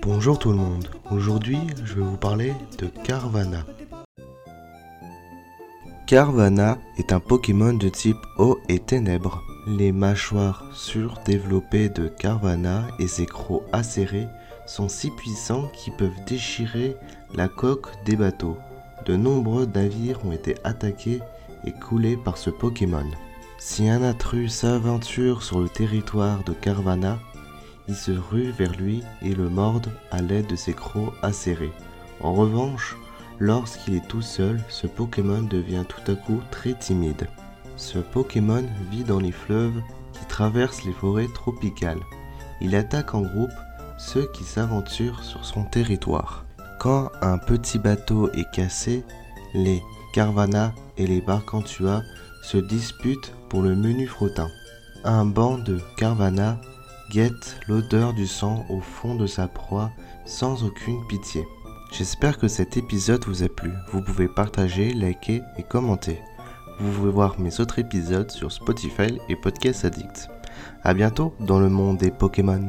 Bonjour tout le monde, aujourd'hui je vais vous parler de Carvana. Carvana est un Pokémon de type eau et ténèbres. Les mâchoires surdéveloppées de Carvana et ses crocs acérés sont si puissants qu'ils peuvent déchirer la coque des bateaux. De nombreux navires ont été attaqués et coulés par ce Pokémon. Si un intrus s'aventure sur le territoire de Carvana, il se rue vers lui et le morde à l'aide de ses crocs acérés. En revanche, lorsqu'il est tout seul, ce Pokémon devient tout à coup très timide. Ce Pokémon vit dans les fleuves qui traversent les forêts tropicales. Il attaque en groupe ceux qui s'aventurent sur son territoire. Quand un petit bateau est cassé, les Carvana et les Barcantua se disputent pour le menu frottin. Un banc de Carvana guette l'odeur du sang au fond de sa proie sans aucune pitié. J'espère que cet épisode vous a plu. Vous pouvez partager, liker et commenter. Vous pouvez voir mes autres épisodes sur Spotify et Podcast Addict. A bientôt dans le monde des Pokémon.